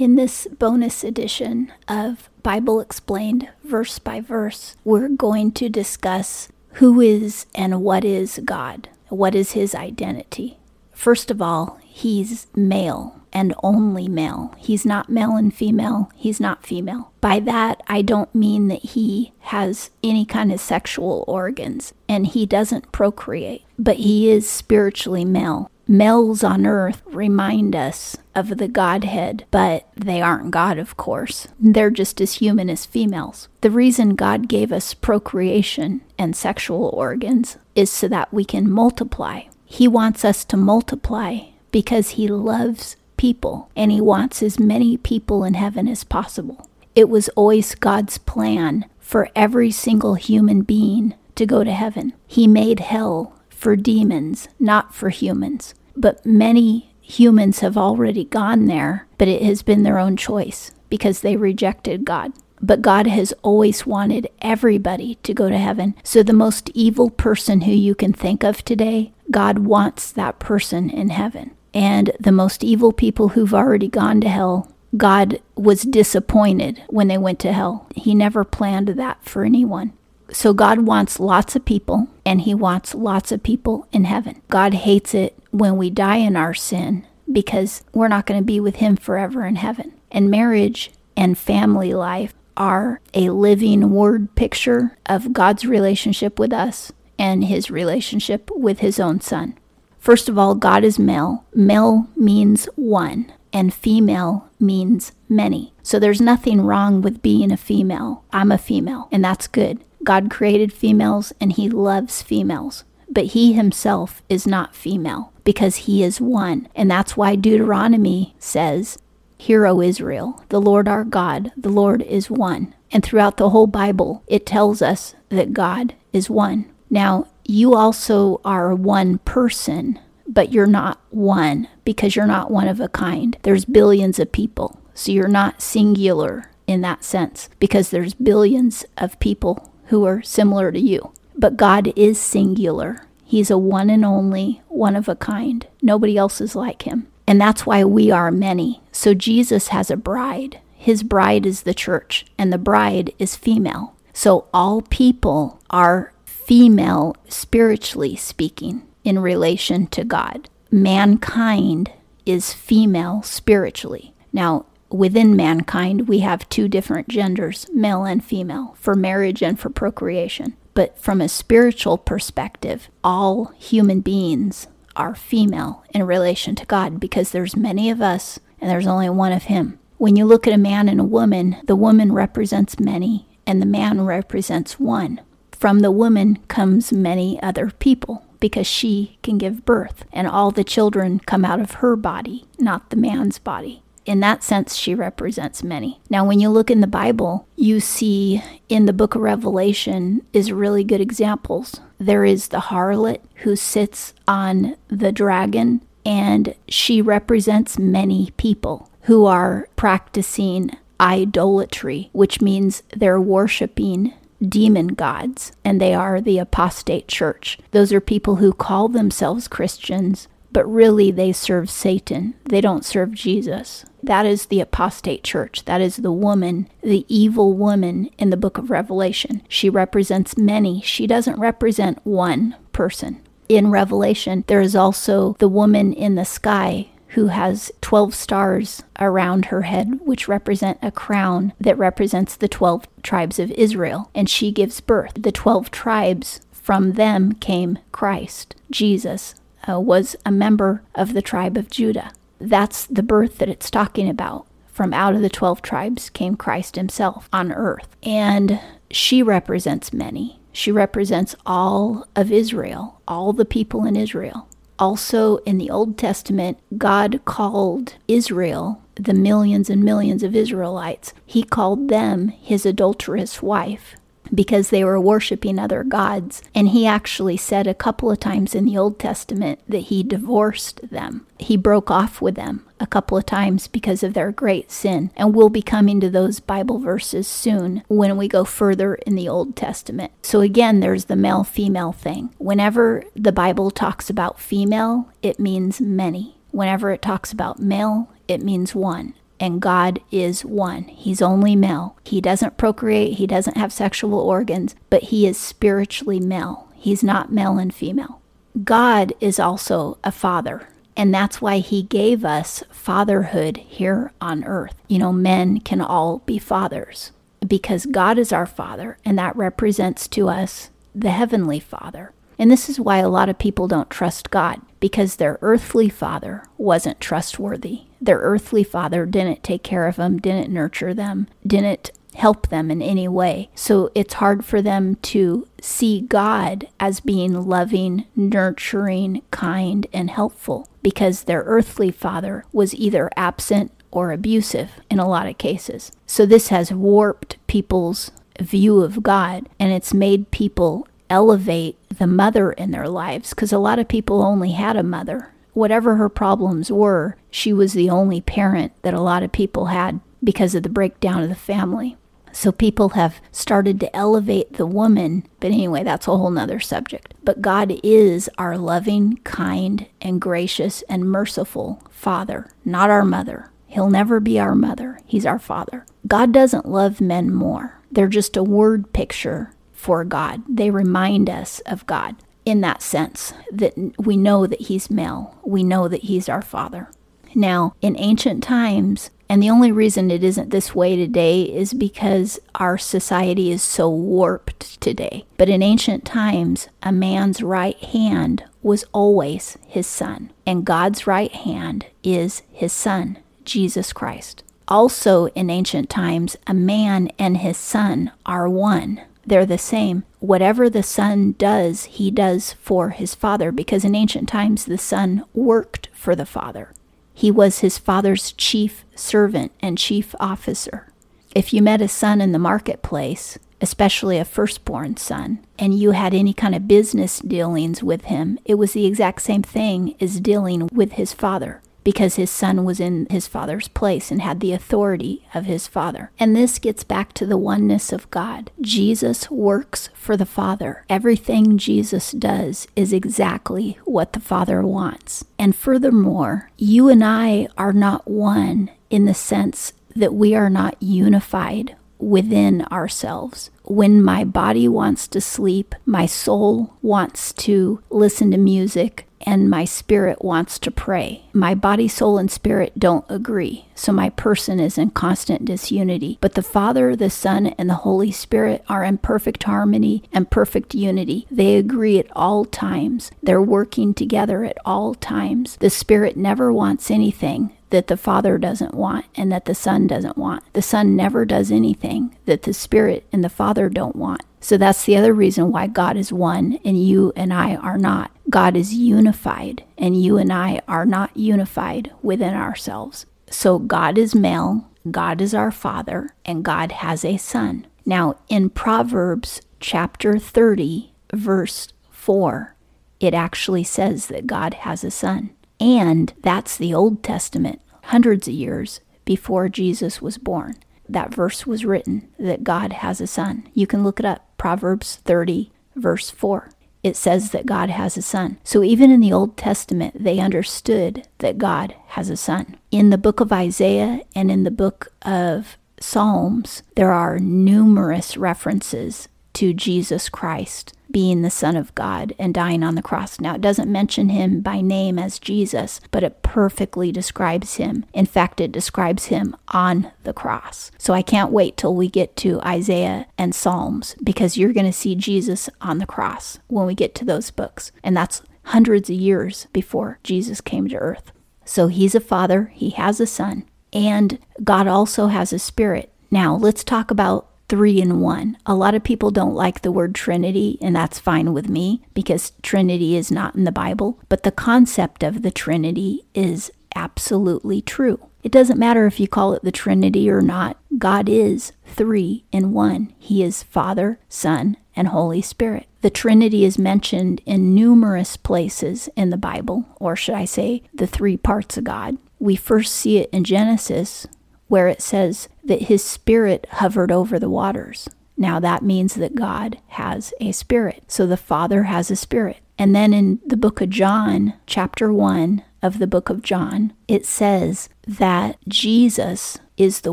In this bonus edition of Bible Explained verse by verse, we're going to discuss who is and what is God. What is his identity? First of all, he's male and only male. He's not male and female. He's not female. By that, I don't mean that he has any kind of sexual organs and he doesn't procreate, but he is spiritually male. Males on earth remind us of the Godhead, but they aren't God, of course. They're just as human as females. The reason God gave us procreation and sexual organs is so that we can multiply. He wants us to multiply because He loves people and He wants as many people in heaven as possible. It was always God's plan for every single human being to go to heaven. He made hell for demons, not for humans. But many humans have already gone there, but it has been their own choice because they rejected God. But God has always wanted everybody to go to heaven. So, the most evil person who you can think of today, God wants that person in heaven. And the most evil people who've already gone to hell, God was disappointed when they went to hell. He never planned that for anyone. So God wants lots of people, and He wants lots of people in heaven. God hates it when we die in our sin because we're not going to be with Him forever in heaven. And marriage and family life are a living word picture of God's relationship with us and His relationship with His own Son. First of all, God is male. Male means one, and female means many. So there's nothing wrong with being a female. I'm a female, and that's good. God created females and he loves females, but he himself is not female because he is one. And that's why Deuteronomy says, Hear, O Israel, the Lord our God, the Lord is one. And throughout the whole Bible, it tells us that God is one. Now, you also are one person, but you're not one because you're not one of a kind. There's billions of people. So you're not singular in that sense because there's billions of people who are similar to you. But God is singular. He's a one and only, one of a kind. Nobody else is like him. And that's why we are many. So Jesus has a bride. His bride is the church, and the bride is female. So all people are female, spiritually speaking, in relation to God. Mankind is female spiritually. Now, within mankind, we have two different genders, male and female, for marriage and for procreation. But from a spiritual perspective, all human beings are female in relation to God because there's many of us and there's only one of Him. When you look at a man and a woman, the woman represents many and the man represents one. From the woman comes many other people because she can give birth, and all the children come out of her body, not the man's body in that sense, she represents many. Now, when you look in the Bible, you see in the book of Revelation is really good examples. There is the harlot who sits on the dragon, and she represents many people who are practicing idolatry, which means they're worshiping demon gods, and they are the apostate church. Those are people who call themselves Christians, but really they serve Satan. They don't serve Jesus. That is the apostate church. That is the woman, the evil woman in the book of Revelation. She represents many, she doesn't represent one person. In Revelation, there is also the woman in the sky who has 12 stars around her head, which represent a crown that represents the 12 tribes of Israel. And she gives birth. The 12 tribes, from them came Christ, Jesus, uh, was a member of the tribe of Judah. That's the birth that it's talking about. From out of the 12 tribes came Christ himself on earth. And she represents many. She represents all of Israel, all the people in Israel. Also, in the Old Testament, God called Israel, the millions and millions of Israelites, He called them His adulterous wife because they were worshiping other gods. And he actually said a couple of times in the Old Testament that he divorced them. He broke off with them a couple of times because of their great sin. And we'll be coming to those Bible verses soon when we go further in the Old Testament. So again, there's the male female thing. Whenever the Bible talks about female, it means many. Whenever it talks about male, it means one. And God is one. He's only male. He doesn't procreate, he doesn't have sexual organs, but he is spiritually male. He's not male and female. God is also a father. And that's why he gave us fatherhood here on earth. You know, men can all be fathers because God is our father, and that represents to us the heavenly father. And this is why a lot of people don't trust God because their earthly father wasn't trustworthy. Their earthly father didn't take care of them, didn't nurture them, didn't help them in any way. So it's hard for them to see God as being loving, nurturing, kind, and helpful because their earthly father was either absent or abusive in a lot of cases. So this has warped people's view of God and it's made people elevate the mother in their lives because a lot of people only had a mother. Whatever her problems were, she was the only parent that a lot of people had because of the breakdown of the family. So people have started to elevate the woman. But anyway, that's a whole nother subject. But God is our loving, kind, and gracious and merciful Father, not our mother. He'll never be our mother. He's our Father. God doesn't love men more. They're just a word picture for God. They remind us of God in that sense that we know that He's male, we know that He's our Father. Now, in ancient times, and the only reason it isn't this way today is because our society is so warped today. But in ancient times, a man's right hand was always his son, and God's right hand is his son, Jesus Christ. Also, in ancient times, a man and his son are one they're the same. Whatever the son does, he does for his father, because in ancient times the son worked for the father. He was his father's chief servant and chief officer. If you met a son in the marketplace, especially a firstborn son, and you had any kind of business dealings with him, it was the exact same thing as dealing with his father because his son was in his father's place and had the authority of his father. And this gets back to the oneness of God. Jesus works for the Father. Everything Jesus does is exactly what the Father wants. And furthermore, you and I are not one in the sense that we are not unified within ourselves. When my body wants to sleep, my soul wants to listen to music, and my spirit wants to pray. My body, soul, and spirit don't agree, so my person is in constant disunity. But the Father, the Son, and the Holy Spirit are in perfect harmony and perfect unity. They agree at all times, they're working together at all times. The Spirit never wants anything that the Father doesn't want and that the Son doesn't want. The Son never does anything that the Spirit and the Father don't want. So that's the other reason why God is one and you and I are not. God is unified and you and I are not unified within ourselves. So God is male, God is our Father, and God has a Son. Now, in Proverbs chapter 30, verse 4, it actually says that God has a Son. And that's the Old Testament, hundreds of years before Jesus was born. That verse was written that God has a son. You can look it up, Proverbs 30, verse 4. It says that God has a son. So even in the Old Testament, they understood that God has a son. In the book of Isaiah and in the book of Psalms, there are numerous references to Jesus Christ being the Son of God and dying on the cross. Now, it doesn't mention him by name as Jesus, but it perfectly describes him. In fact, it describes him on the cross. So I can't wait till we get to Isaiah and Psalms because you're going to see Jesus on the cross when we get to those books. And that's hundreds of years before Jesus came to earth. So he's a father, he has a son, and God also has a spirit. Now, let's talk about three in one. A lot of people don't like the word Trinity, and that's fine with me because Trinity is not in the Bible, but the concept of the Trinity is absolutely true. It doesn't matter if you call it the Trinity or not, God is three in one. He is Father, Son, and Holy Spirit. The Trinity is mentioned in numerous places in the Bible, or should I say, the three parts of God. We first see it in Genesis where it says that his spirit hovered over the waters. Now that means that God has a spirit. So the Father has a spirit. And then in the book of John, chapter 1, of the book of John, it says that Jesus is the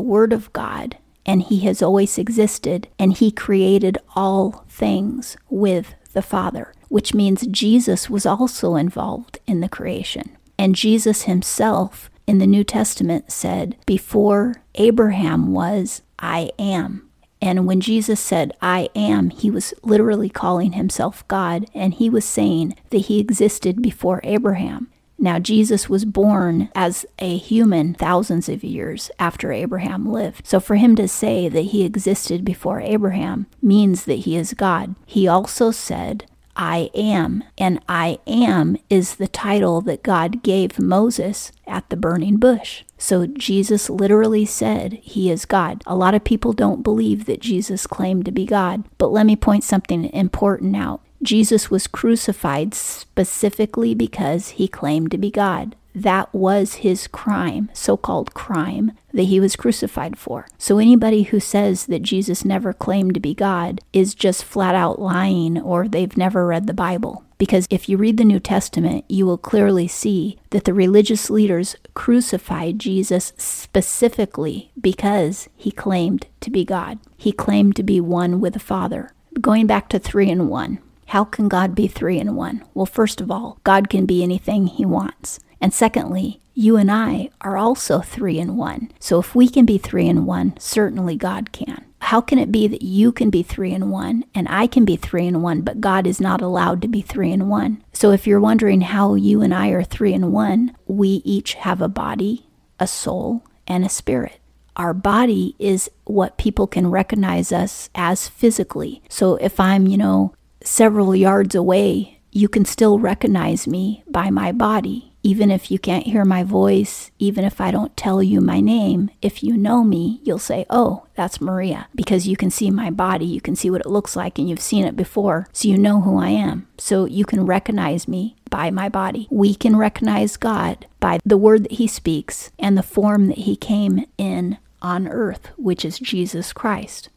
Word of God and he has always existed and he created all things with the Father, which means Jesus was also involved in the creation. And Jesus himself in the New Testament said, Before Abraham was, I am. And when Jesus said, I am, he was literally calling himself God, and he was saying that he existed before Abraham. Now, Jesus was born as a human thousands of years after Abraham lived. So, for him to say that he existed before Abraham means that he is God. He also said, I am. And I am is the title that God gave Moses at the burning bush. So Jesus literally said he is God. A lot of people don't believe that Jesus claimed to be God. But let me point something important out. Jesus was crucified specifically because he claimed to be God. That was his crime, so called crime, that he was crucified for. So anybody who says that Jesus never claimed to be God is just flat out lying or they've never read the Bible. Because if you read the New Testament, you will clearly see that the religious leaders crucified Jesus specifically because he claimed to be God. He claimed to be one with the Father. Going back to three and one. How can God be three in one? Well, first of all, God can be anything he wants. And secondly, you and I are also three in one. So if we can be three in one, certainly God can. How can it be that you can be three in one and I can be three in one, but God is not allowed to be three in one? So if you're wondering how you and I are three in one, we each have a body, a soul, and a spirit our body is what people can recognize us as physically. So if I'm, you know, several yards away, you can still recognize me by my body. Even if you can't hear my voice, even if I don't tell you my name, if you know me, you'll say, Oh, that's Maria, because you can see my body, you can see what it looks like, and you've seen it before, so you know who I am. So you can recognize me by my body. We can recognize God by the word that He speaks and the form that He came in on earth, which is Jesus Christ.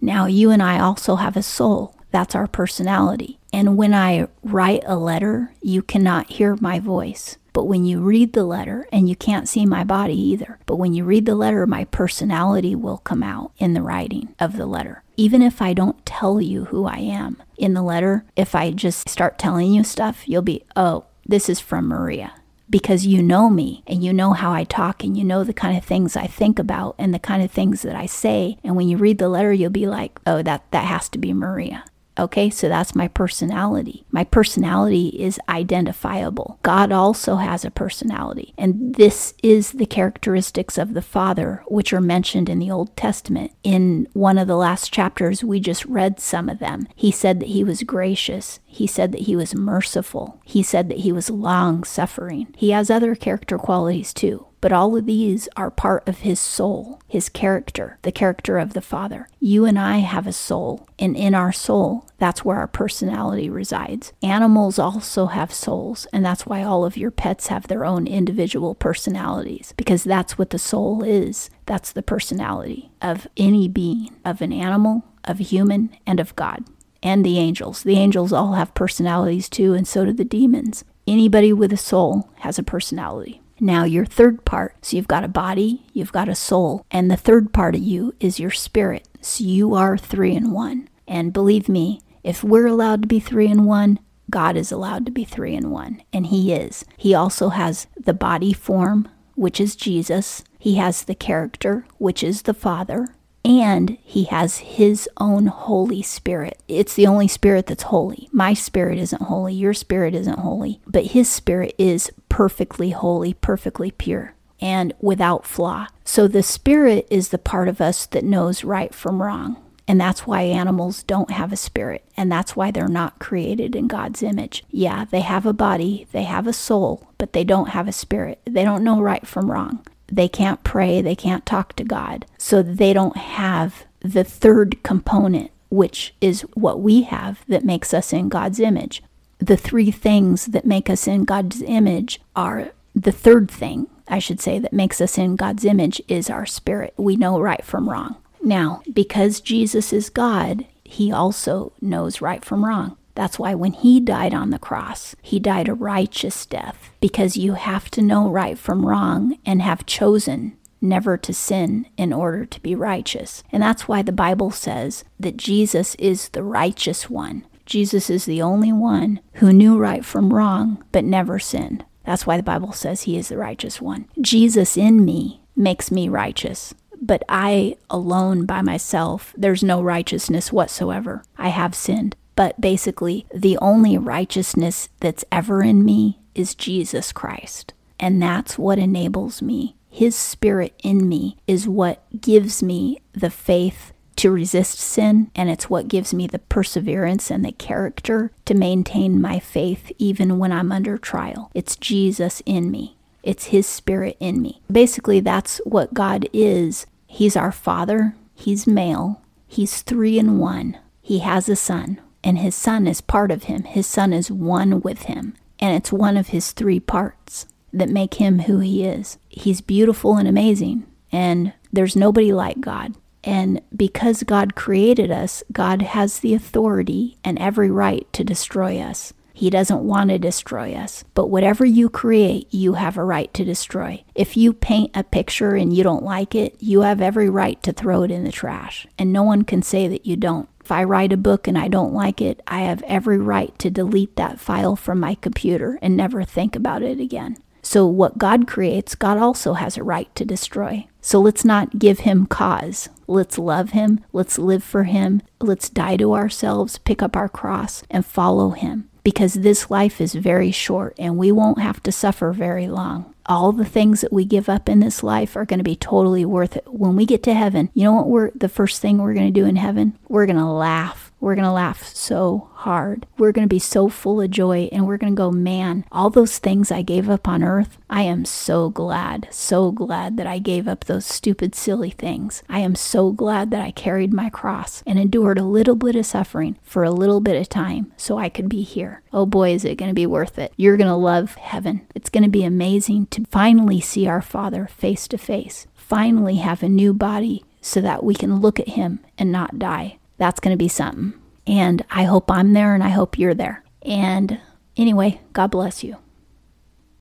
Now, you and I also have a soul. That's our personality. And when I write a letter, you cannot hear my voice. But when you read the letter, and you can't see my body either, but when you read the letter, my personality will come out in the writing of the letter. Even if I don't tell you who I am in the letter, if I just start telling you stuff, you'll be, oh, this is from Maria because you know me and you know how I talk and you know the kind of things I think about and the kind of things that I say. And when you read the letter, you'll be like, oh, that, that has to be Maria. Okay, so that's my personality. My personality is identifiable. God also has a personality, and this is the characteristics of the Father, which are mentioned in the Old Testament. In one of the last chapters, we just read some of them. He said that he was gracious, he said that he was merciful, he said that he was long suffering. He has other character qualities too. But all of these are part of his soul, his character, the character of the Father. You and I have a soul, and in our soul, that's where our personality resides. Animals also have souls, and that's why all of your pets have their own individual personalities, because that's what the soul is. That's the personality of any being, of an animal, of a human, and of God. And the angels. The angels all have personalities too, and so do the demons. Anybody with a soul has a personality. Now, your third part, so you've got a body, you've got a soul, and the third part of you is your spirit. So you are three in one. And believe me, if we're allowed to be three in one, God is allowed to be three in one, and He is. He also has the body form, which is Jesus. He has the character, which is the Father and he has his own Holy Spirit. It's the only spirit that's holy. My spirit isn't holy, your spirit isn't holy, but his spirit is perfectly holy, perfectly pure, and without flaw. So the spirit is the part of us that knows right from wrong. And that's why animals don't have a spirit. And that's why they're not created in God's image. Yeah, they have a body, they have a soul, but they don't have a spirit. They don't know right from wrong they can't pray, they can't talk to God. So they don't have the third component, which is what we have that makes us in God's image. The three things that make us in God's image are the third thing, I should say, that makes us in God's image is our spirit. We know right from wrong. Now, because Jesus is God, he also knows right from wrong. That's why when he died on the cross, he died a righteous death because you have to know right from wrong and have chosen never to sin in order to be righteous. And that's why the Bible says that Jesus is the righteous one. Jesus is the only one who knew right from wrong but never sinned. That's why the Bible says he is the righteous one. Jesus in me makes me righteous. But I alone by myself, there's no righteousness whatsoever. I have sinned. But basically, the only righteousness that's ever in me is Jesus Christ. And that's what enables me. His spirit in me is what gives me the faith to resist sin, and it's what gives me the perseverance and the character to maintain my faith even when I'm under trial. It's Jesus in me. It's His Spirit in me. Basically, that's what God is. He's our Father, He's male, He's three in one. He has a Son, and His Son is part of Him. His Son is one with Him, and it's one of His three parts that make Him who He is. He's beautiful and amazing, and there's nobody like God. And because God created us, God has the authority and every right to destroy us. He doesn't want to destroy us. But whatever you create, you have a right to destroy. If you paint a picture and you don't like it, you have every right to throw it in the trash. And no one can say that you don't. If I write a book and I don't like it, I have every right to delete that file from my computer and never think about it again. So, what God creates, God also has a right to destroy. So, let's not give him cause. Let's love him. Let's live for him. Let's die to ourselves, pick up our cross, and follow him. Because this life is very short and we won't have to suffer very long. All the things that we give up in this life are going to be totally worth it. When we get to heaven, you know what we're the first thing we're going to do in heaven? We're going to laugh we're going to laugh so hard. We're going to be so full of joy and we're going to go, man, all those things I gave up on earth, I am so glad, so glad that I gave up those stupid, silly things. I am so glad that I carried my cross and endured a little bit of suffering for a little bit of time so I could be here. Oh boy, is it going to be worth it. You're going to love heaven. It's going to be amazing to finally see our Father face to face, finally have a new body so that we can look at Him and not die that's going to be something. And I hope I'm there and I hope you're there. And anyway, God bless you.